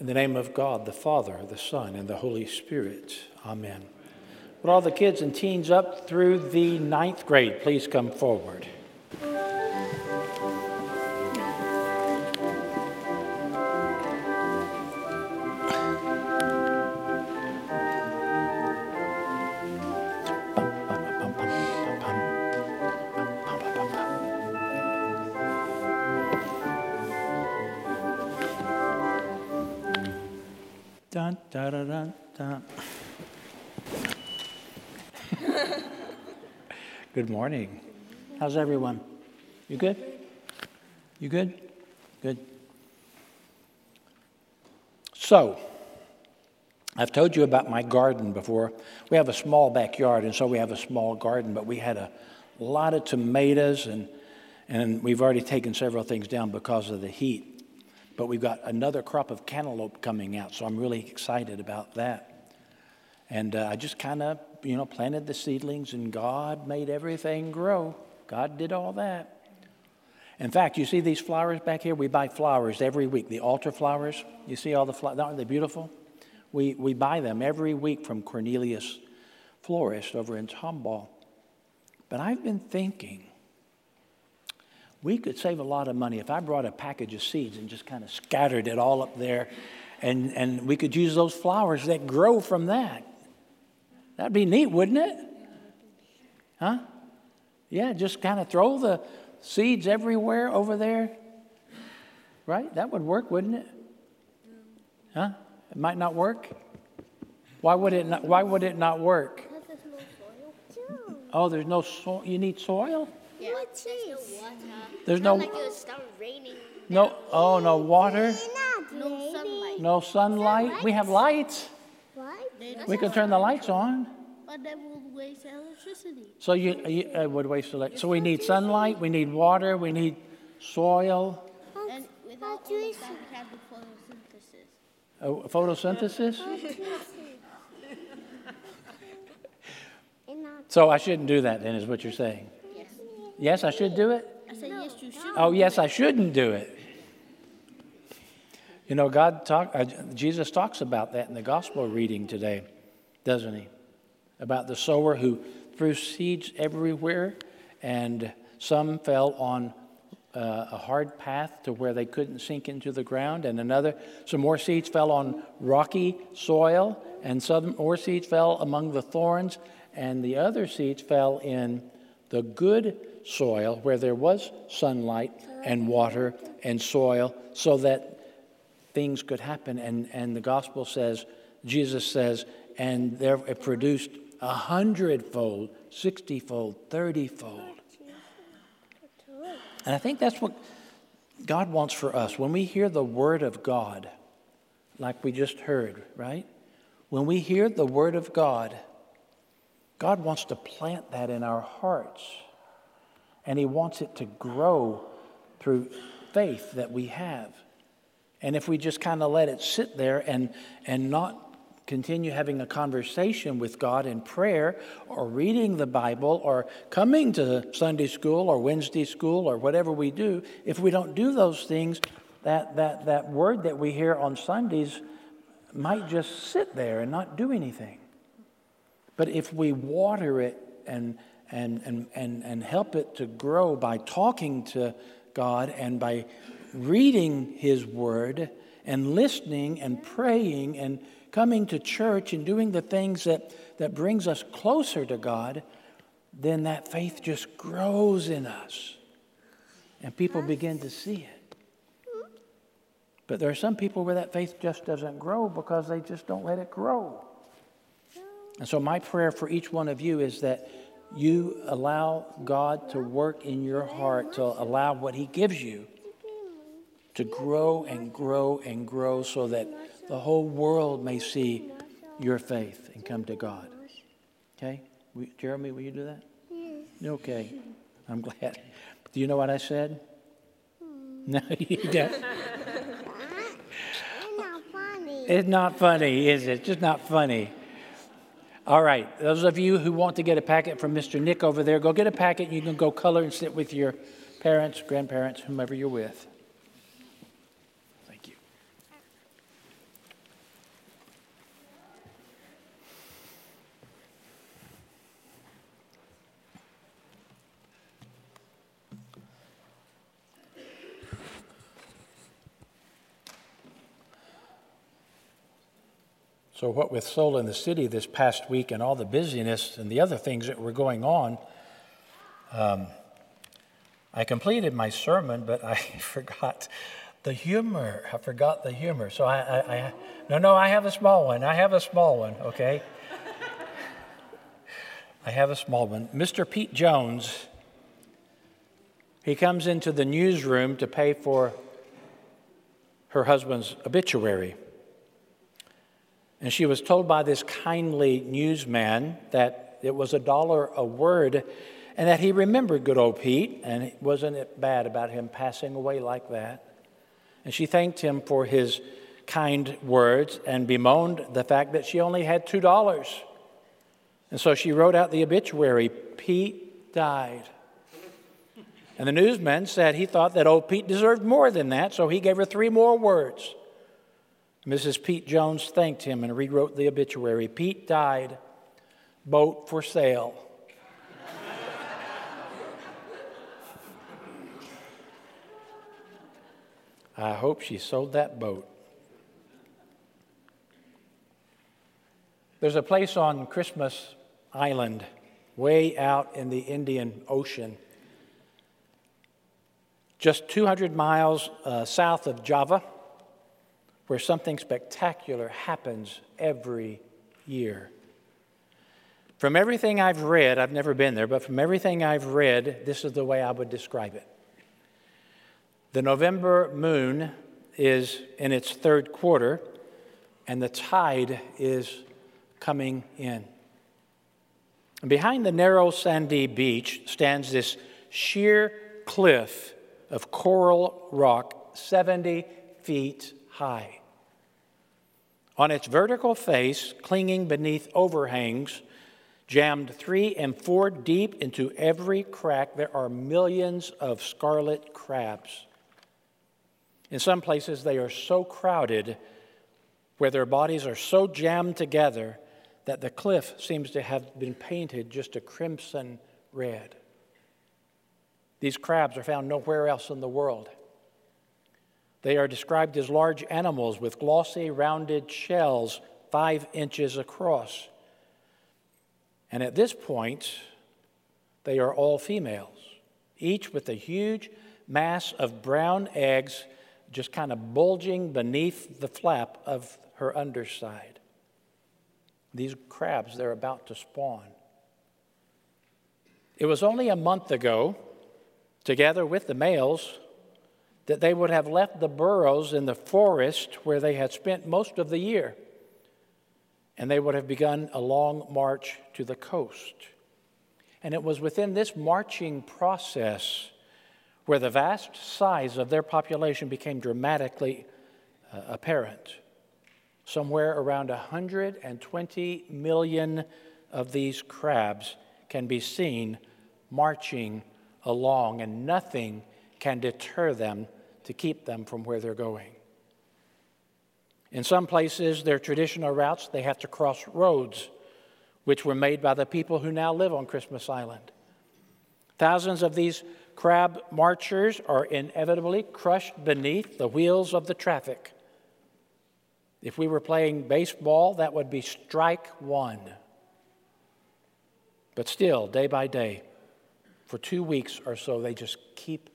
In the name of God, the Father, the Son, and the Holy Spirit. Amen. Would all the kids and teens up through the ninth grade please come forward? Good morning. How's everyone? You good? You good? Good. So, I've told you about my garden before. We have a small backyard, and so we have a small garden, but we had a lot of tomatoes, and, and we've already taken several things down because of the heat but we've got another crop of cantaloupe coming out, so I'm really excited about that. And uh, I just kind of, you know, planted the seedlings, and God made everything grow. God did all that. In fact, you see these flowers back here? We buy flowers every week, the altar flowers. You see all the flowers? Aren't they beautiful? We, we buy them every week from Cornelius Florist over in Tomball. But I've been thinking, we could save a lot of money if I brought a package of seeds and just kind of scattered it all up there, and, and we could use those flowers that grow from that. That'd be neat, wouldn't it? Huh? Yeah, just kind of throw the seeds everywhere over there. Right? That would work, wouldn't it? Huh? It might not work. Why would it not, why would it not work? Oh, there's no soil. You need soil? Yeah, there's no water. There's no like it would start raining. no oh no water, No sunlight. no sunlight. We have lights. Then- We could turn the lights on. But that would waste electricity. So you, you uh, would waste elect- So we need sunlight, we need water, we need soil, And without all of that, we have the photosynthesis. uh, photosynthesis. So I shouldn't do that then, is what you're saying? Yes. Yes, I should do it. I said yes, you should. Oh, yes, I shouldn't do it. You know, God talk, uh, Jesus talks about that in the gospel reading today, doesn't he? About the sower who threw seeds everywhere, and some fell on uh, a hard path to where they couldn't sink into the ground, and another, some more seeds fell on rocky soil, and some more seeds fell among the thorns, and the other seeds fell in the good soil where there was sunlight and water and soil so that things could happen. And, and the gospel says, Jesus says, and there it produced a hundredfold, sixtyfold, thirtyfold. And I think that's what God wants for us. When we hear the word of God, like we just heard, right? When we hear the word of God, God wants to plant that in our hearts. And He wants it to grow through faith that we have. And if we just kind of let it sit there and, and not continue having a conversation with God in prayer or reading the Bible or coming to Sunday school or Wednesday school or whatever we do, if we don't do those things, that, that, that word that we hear on Sundays might just sit there and not do anything. But if we water it and, and, and, and, and help it to grow by talking to God and by reading His Word and listening and praying and coming to church and doing the things that, that brings us closer to God, then that faith just grows in us. And people begin to see it. But there are some people where that faith just doesn't grow because they just don't let it grow. And so, my prayer for each one of you is that you allow God to work in your heart, to allow what He gives you to grow and grow and grow so that the whole world may see your faith and come to God. Okay? We, Jeremy, will you do that? Okay. I'm glad. Do you know what I said? No, you don't. It's not funny, is it? It's just not funny. All right, those of you who want to get a packet from Mr. Nick over there, go get a packet. You can go color and sit with your parents, grandparents, whomever you're with. So, what with Soul in the City this past week and all the busyness and the other things that were going on, um, I completed my sermon, but I forgot the humor. I forgot the humor. So, I, I, I no, no, I have a small one. I have a small one, okay? I have a small one. Mr. Pete Jones, he comes into the newsroom to pay for her husband's obituary. And she was told by this kindly newsman that it was a dollar a word and that he remembered good old Pete and it wasn't it bad about him passing away like that. And she thanked him for his kind words and bemoaned the fact that she only had $2. And so she wrote out the obituary Pete died. And the newsman said he thought that old Pete deserved more than that, so he gave her three more words. Mrs. Pete Jones thanked him and rewrote the obituary. Pete died, boat for sale. I hope she sold that boat. There's a place on Christmas Island, way out in the Indian Ocean, just 200 miles uh, south of Java where something spectacular happens every year. From everything I've read, I've never been there, but from everything I've read, this is the way I would describe it. The November moon is in its third quarter, and the tide is coming in. And behind the narrow sandy beach stands this sheer cliff of coral rock, 70 feet high. On its vertical face, clinging beneath overhangs, jammed three and four deep into every crack, there are millions of scarlet crabs. In some places, they are so crowded where their bodies are so jammed together that the cliff seems to have been painted just a crimson red. These crabs are found nowhere else in the world. They are described as large animals with glossy, rounded shells five inches across. And at this point, they are all females, each with a huge mass of brown eggs just kind of bulging beneath the flap of her underside. These crabs, they're about to spawn. It was only a month ago, together with the males, that they would have left the burrows in the forest where they had spent most of the year, and they would have begun a long march to the coast. And it was within this marching process where the vast size of their population became dramatically uh, apparent. Somewhere around 120 million of these crabs can be seen marching along, and nothing can deter them to keep them from where they're going. In some places, their traditional routes, they have to cross roads, which were made by the people who now live on Christmas Island. Thousands of these crab marchers are inevitably crushed beneath the wheels of the traffic. If we were playing baseball, that would be strike one. But still, day by day, for two weeks or so, they just keep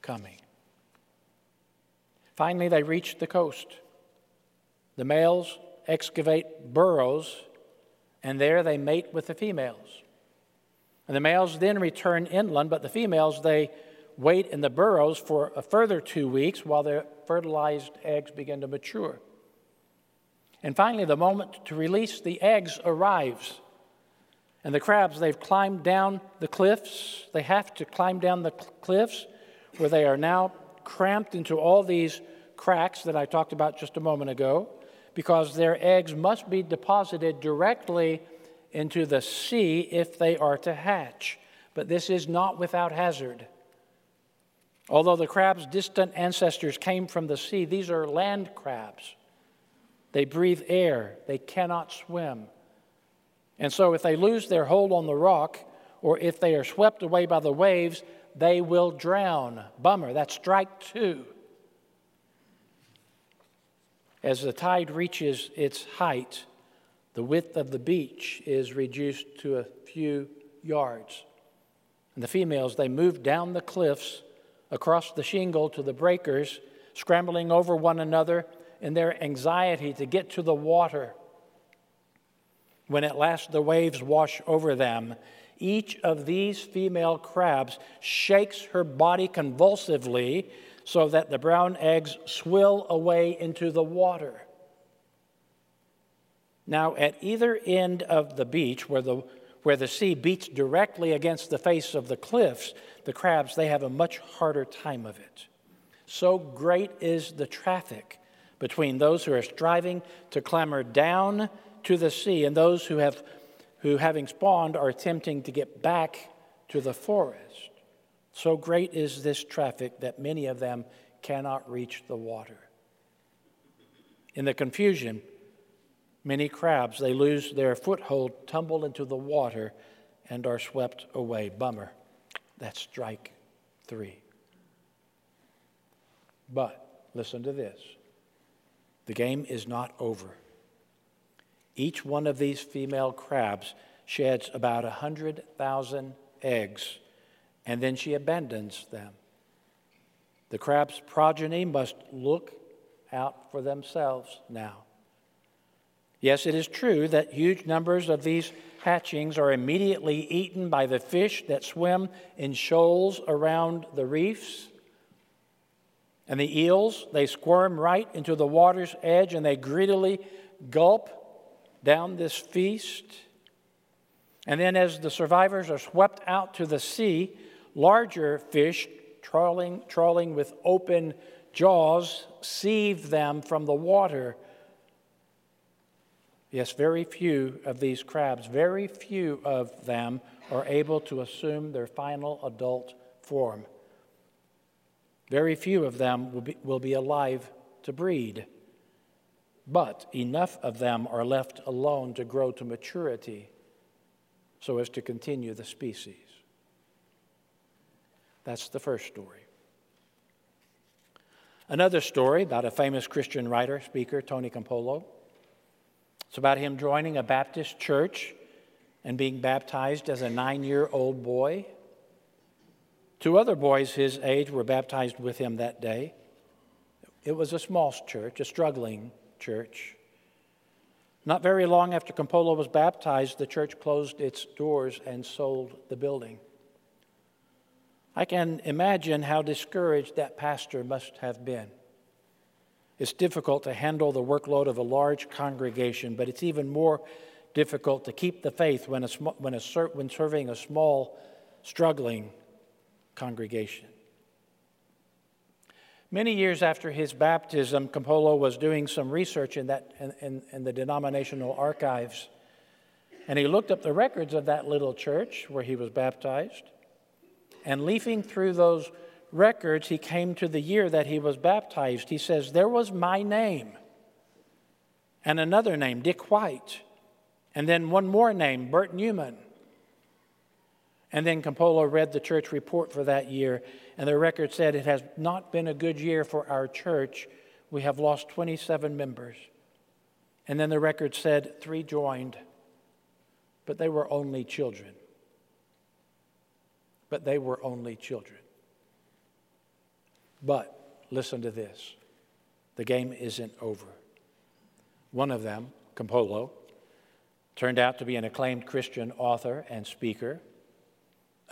coming. Finally, they reach the coast. The males excavate burrows, and there they mate with the females. And the males then return inland, but the females, they wait in the burrows for a further two weeks while their fertilized eggs begin to mature. And finally, the moment to release the eggs arrives. And the crabs, they've climbed down the cliffs. They have to climb down the cliffs where they are now cramped into all these cracks that I talked about just a moment ago because their eggs must be deposited directly into the sea if they are to hatch. But this is not without hazard. Although the crab's distant ancestors came from the sea, these are land crabs. They breathe air, they cannot swim. And so, if they lose their hold on the rock, or if they are swept away by the waves, they will drown. Bummer, that's strike two. As the tide reaches its height, The width of the beach is reduced to a few yards. And the females, they move down the cliffs across the shingle to the breakers, scrambling over one another in their anxiety to get to the water. When at last the waves wash over them, each of these female crabs shakes her body convulsively so that the brown eggs swill away into the water. Now, at either end of the beach, where the, where the sea beats directly against the face of the cliffs, the crabs, they have a much harder time of it. So great is the traffic between those who are striving to clamber down to the sea and those who have who having spawned are attempting to get back to the forest. So great is this traffic that many of them cannot reach the water. In the confusion, many crabs, they lose their foothold, tumble into the water, and are swept away. Bummer. That's strike three. But listen to this the game is not over. Each one of these female crabs sheds about 100,000 eggs, and then she abandons them. The crab's progeny must look out for themselves now. Yes, it is true that huge numbers of these hatchings are immediately eaten by the fish that swim in shoals around the reefs. And the eels, they squirm right into the water's edge and they greedily gulp down this feast. And then, as the survivors are swept out to the sea, larger fish, trawling, trawling with open jaws, sieve them from the water. Yes, very few of these crabs, very few of them are able to assume their final adult form. Very few of them will be, will be alive to breed but enough of them are left alone to grow to maturity so as to continue the species. That's the first story. Another story about a famous Christian writer, speaker, Tony Campolo. It's about him joining a Baptist church and being baptized as a nine year old boy. Two other boys his age were baptized with him that day. It was a small church, a struggling church. Not very long after Campolo was baptized, the church closed its doors and sold the building. I can imagine how discouraged that pastor must have been. It's difficult to handle the workload of a large congregation, but it's even more difficult to keep the faith when, a, when, a, when serving a small, struggling congregation. Many years after his baptism, Campolo was doing some research in, that, in, in, in, the denominational archives. And he looked up the records of that little church where he was baptized. And leafing through those records, he came to the year that he was baptized. He says, There was my name, and another name, Dick White, and then one more name, Bert Newman. And then Campolo read the church report for that year, and the record said it has not been a good year for our church. We have lost 27 members. And then the record said three joined, but they were only children. But they were only children. But listen to this the game isn't over. One of them, Campolo, turned out to be an acclaimed Christian author and speaker.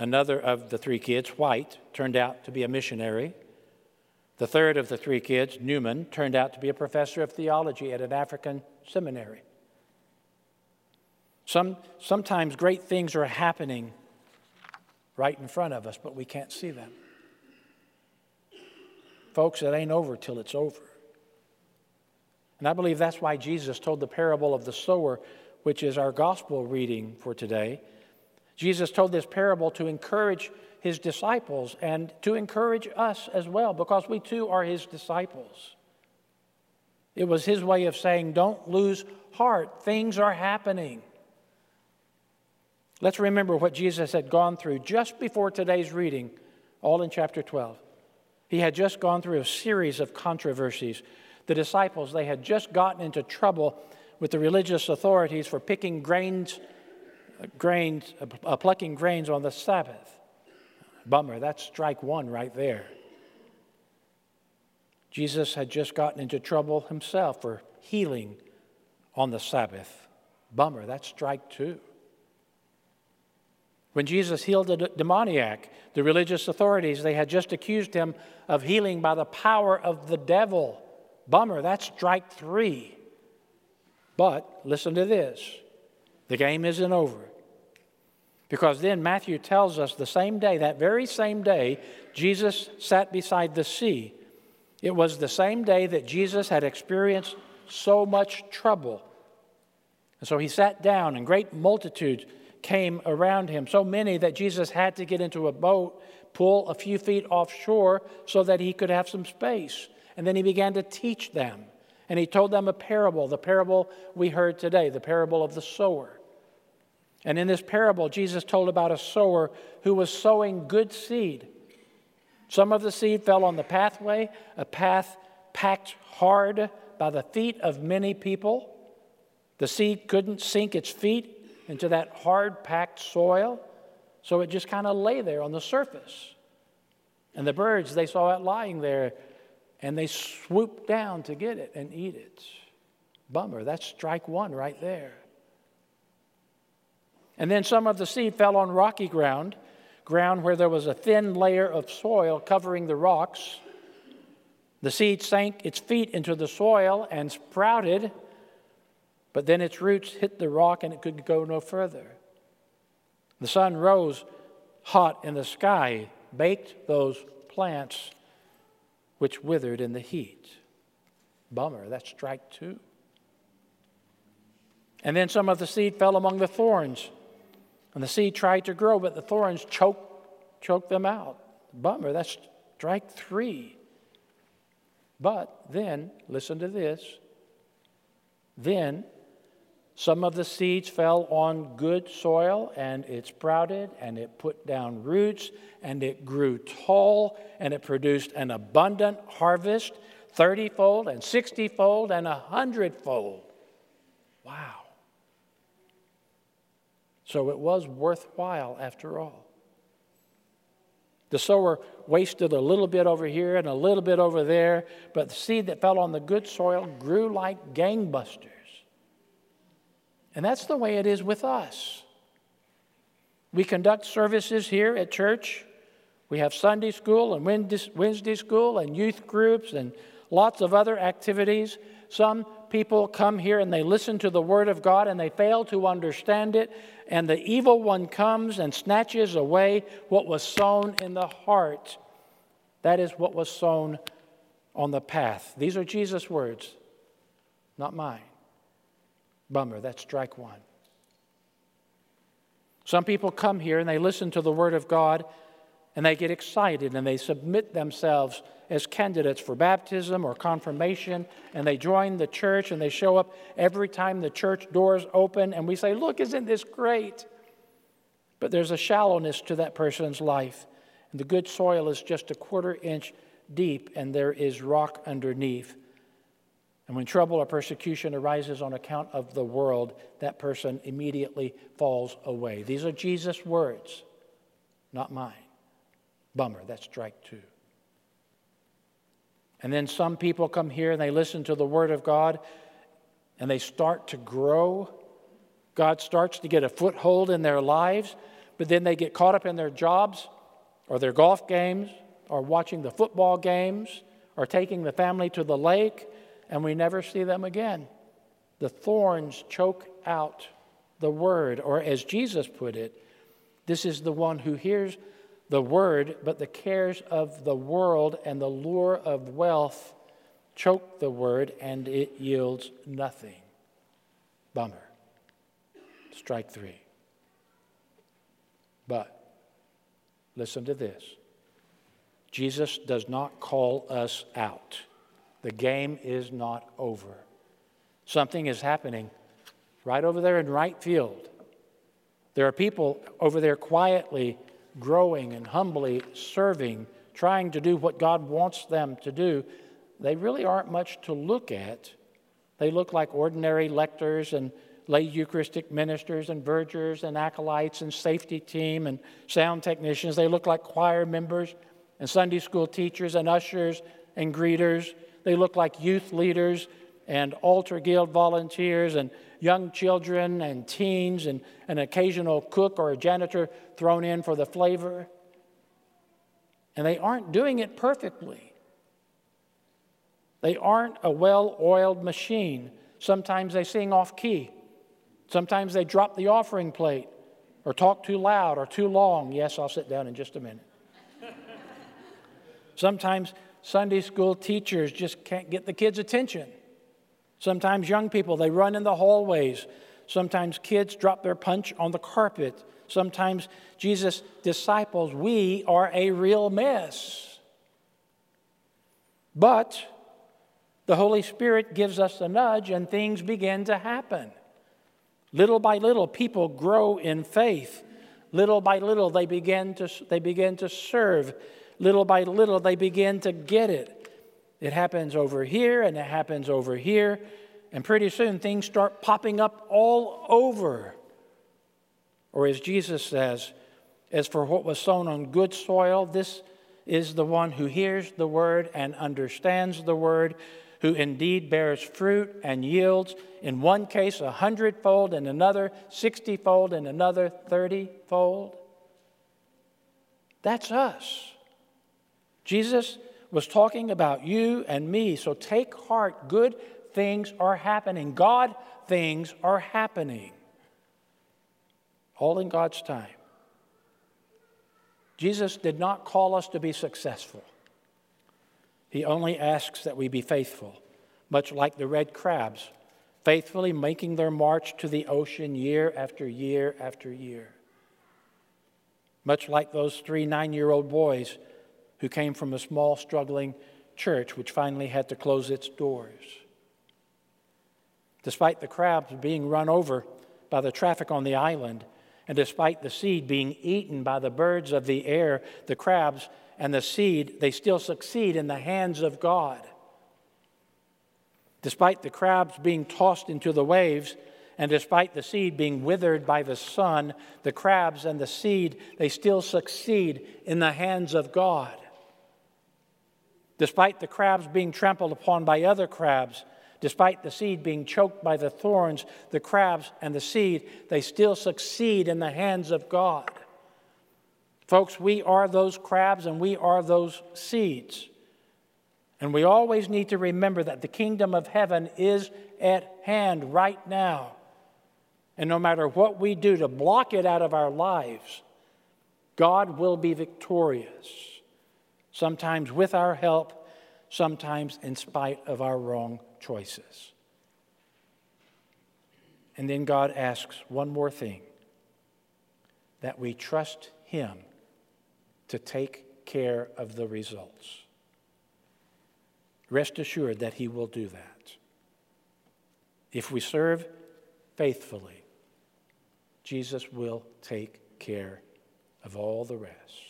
Another of the three kids, White, turned out to be a missionary. The third of the three kids, Newman, turned out to be a professor of theology at an African seminary. Some, sometimes great things are happening right in front of us, but we can't see them. Folks, it ain't over till it's over. And I believe that's why Jesus told the parable of the sower, which is our gospel reading for today. Jesus told this parable to encourage his disciples and to encourage us as well, because we too are his disciples. It was his way of saying, Don't lose heart, things are happening. Let's remember what Jesus had gone through just before today's reading, all in chapter 12. He had just gone through a series of controversies. The disciples, they had just gotten into trouble with the religious authorities for picking grains, grains, uh, plucking grains on the Sabbath. Bummer, that's strike one right there. Jesus had just gotten into trouble himself for healing on the Sabbath. Bummer, that's strike two. When Jesus healed a demoniac, the religious authorities, they had just accused him of healing by the power of the devil. Bummer, that's strike three. But listen to this the game isn't over. Because then Matthew tells us the same day, that very same day, Jesus sat beside the sea. It was the same day that Jesus had experienced so much trouble. And so he sat down, and great multitudes came around him, so many that Jesus had to get into a boat, pull a few feet offshore so that he could have some space. And then he began to teach them. And he told them a parable, the parable we heard today, the parable of the sower. And in this parable, Jesus told about a sower who was sowing good seed. Some of the seed fell on the pathway, a path packed hard by the feet of many people. The seed couldn't sink its feet into that hard packed soil. So it just kind of lay there on the surface. And the birds, they saw it lying there and they swooped down to get it and eat it. Bummer, that's strike one right there. And then some of the seed fell on rocky ground, ground where there was a thin layer of soil covering the rocks. The seed sank its feet into the soil and sprouted but then its roots hit the rock and it could go no further. The sun rose hot in the sky, baked those plants which withered in the heat. Bummer, that's strike two. And then some of the seed fell among the thorns. And the seed tried to grow, but the thorns choked, choked them out. Bummer, that's strike three. But then, listen to this. Then some of the seeds fell on good soil and it sprouted and it put down roots and it grew tall and it produced an abundant harvest 30 fold and 60 fold and 100 fold. Wow. So it was worthwhile after all. The sower wasted a little bit over here and a little bit over there, but the seed that fell on the good soil grew like gangbusters. And that's the way it is with us. We conduct services here at church. We have Sunday school and Wednesday school and youth groups and lots of other activities. Some people come here and they listen to the Word of God and they fail to understand it, and the evil one comes and snatches away what was sown in the heart. That is what was sown on the path. These are Jesus' words, not mine. Bummer, that's strike one. Some people come here and they listen to the Word of God and they get excited and they submit themselves as candidates for baptism or confirmation and they join the church and they show up every time the church doors open and we say, Look, isn't this great? But there's a shallowness to that person's life. And the good soil is just a quarter inch deep and there is rock underneath. And when trouble or persecution arises on account of the world, that person immediately falls away. These are Jesus' words, not mine. Bummer, that's strike two. And then some people come here and they listen to the Word of God and they start to grow. God starts to get a foothold in their lives, but then they get caught up in their jobs or their golf games or watching the football games or taking the family to the lake and we never see them again. The thorns choke out the word, or as Jesus put it, this is the one who hears the word, but the cares of the world and the lure of wealth choke the word and it yields nothing. Bummer. Strike three. But listen to this Jesus does not call us out. The game is not over. Something is happening right over there in right field. There are people over there quietly growing and humbly serving, trying to do what God wants them to do. They really aren't much to look at, They look like ordinary lectors and lay Eucharistic ministers and vergers and acolytes and safety team and sound technicians. They look like choir members and Sunday school teachers and ushers and greeters. They look like youth leaders and altar guild volunteers and young children and teens and an occasional cook or a janitor thrown in for the flavor. And they aren't doing it perfectly. They aren't a well oiled machine. Sometimes they sing off key. Sometimes they drop the offering plate or talk too loud or too long. Yes, I'll sit down in just a minute. Sometimes Sunday school teachers just can't get the kids' attention. Sometimes young people, they run in the hallways. Sometimes kids drop their punch on the carpet. Sometimes Jesus' disciples, we are a real mess. But the Holy Spirit gives us a nudge and things begin to happen. Little by little, people grow in faith. Little by little, they begin to, they begin to serve. Little by little, they begin to get it. It happens over here and it happens over here. And pretty soon, things start popping up all over. Or as Jesus says, as for what was sown on good soil, this is the one who hears the word and understands the word, who indeed bears fruit and yields, in one case a hundredfold, in another sixtyfold, in another thirtyfold. That's us. Jesus was talking about you and me, so take heart. Good things are happening. God things are happening all in God's time. Jesus did not call us to be successful. He only asks that we be faithful, much like the red crabs, faithfully making their march to the ocean year after year after year. Much like those three nine year old boys who came from a small, struggling church which finally had to close its doors. Despite the crabs being run over by the traffic on the island, and despite the seed being eaten by the birds of the air, the crabs and the seed, they still succeed in the hands of God. Despite the crabs being tossed into the waves, and despite the seed being withered by the sun, the crabs and the seed, they still succeed in the hands of God. Despite the crabs being trampled upon by other crabs, Despite the seed being choked by the thorns, the crabs, and the seed, they still succeed in the hands of God. Folks, we are those crabs and we are those seeds. And we always need to remember that the kingdom of heaven is at hand right now. And no matter what we do to block it out of our lives, God will be victorious, sometimes with our help, sometimes in spite of our wrong choices. And then God asks one more thing that we trust Him to take care of the results. Rest assured that He will do that. If we serve faithfully, Jesus will take care of all the rest.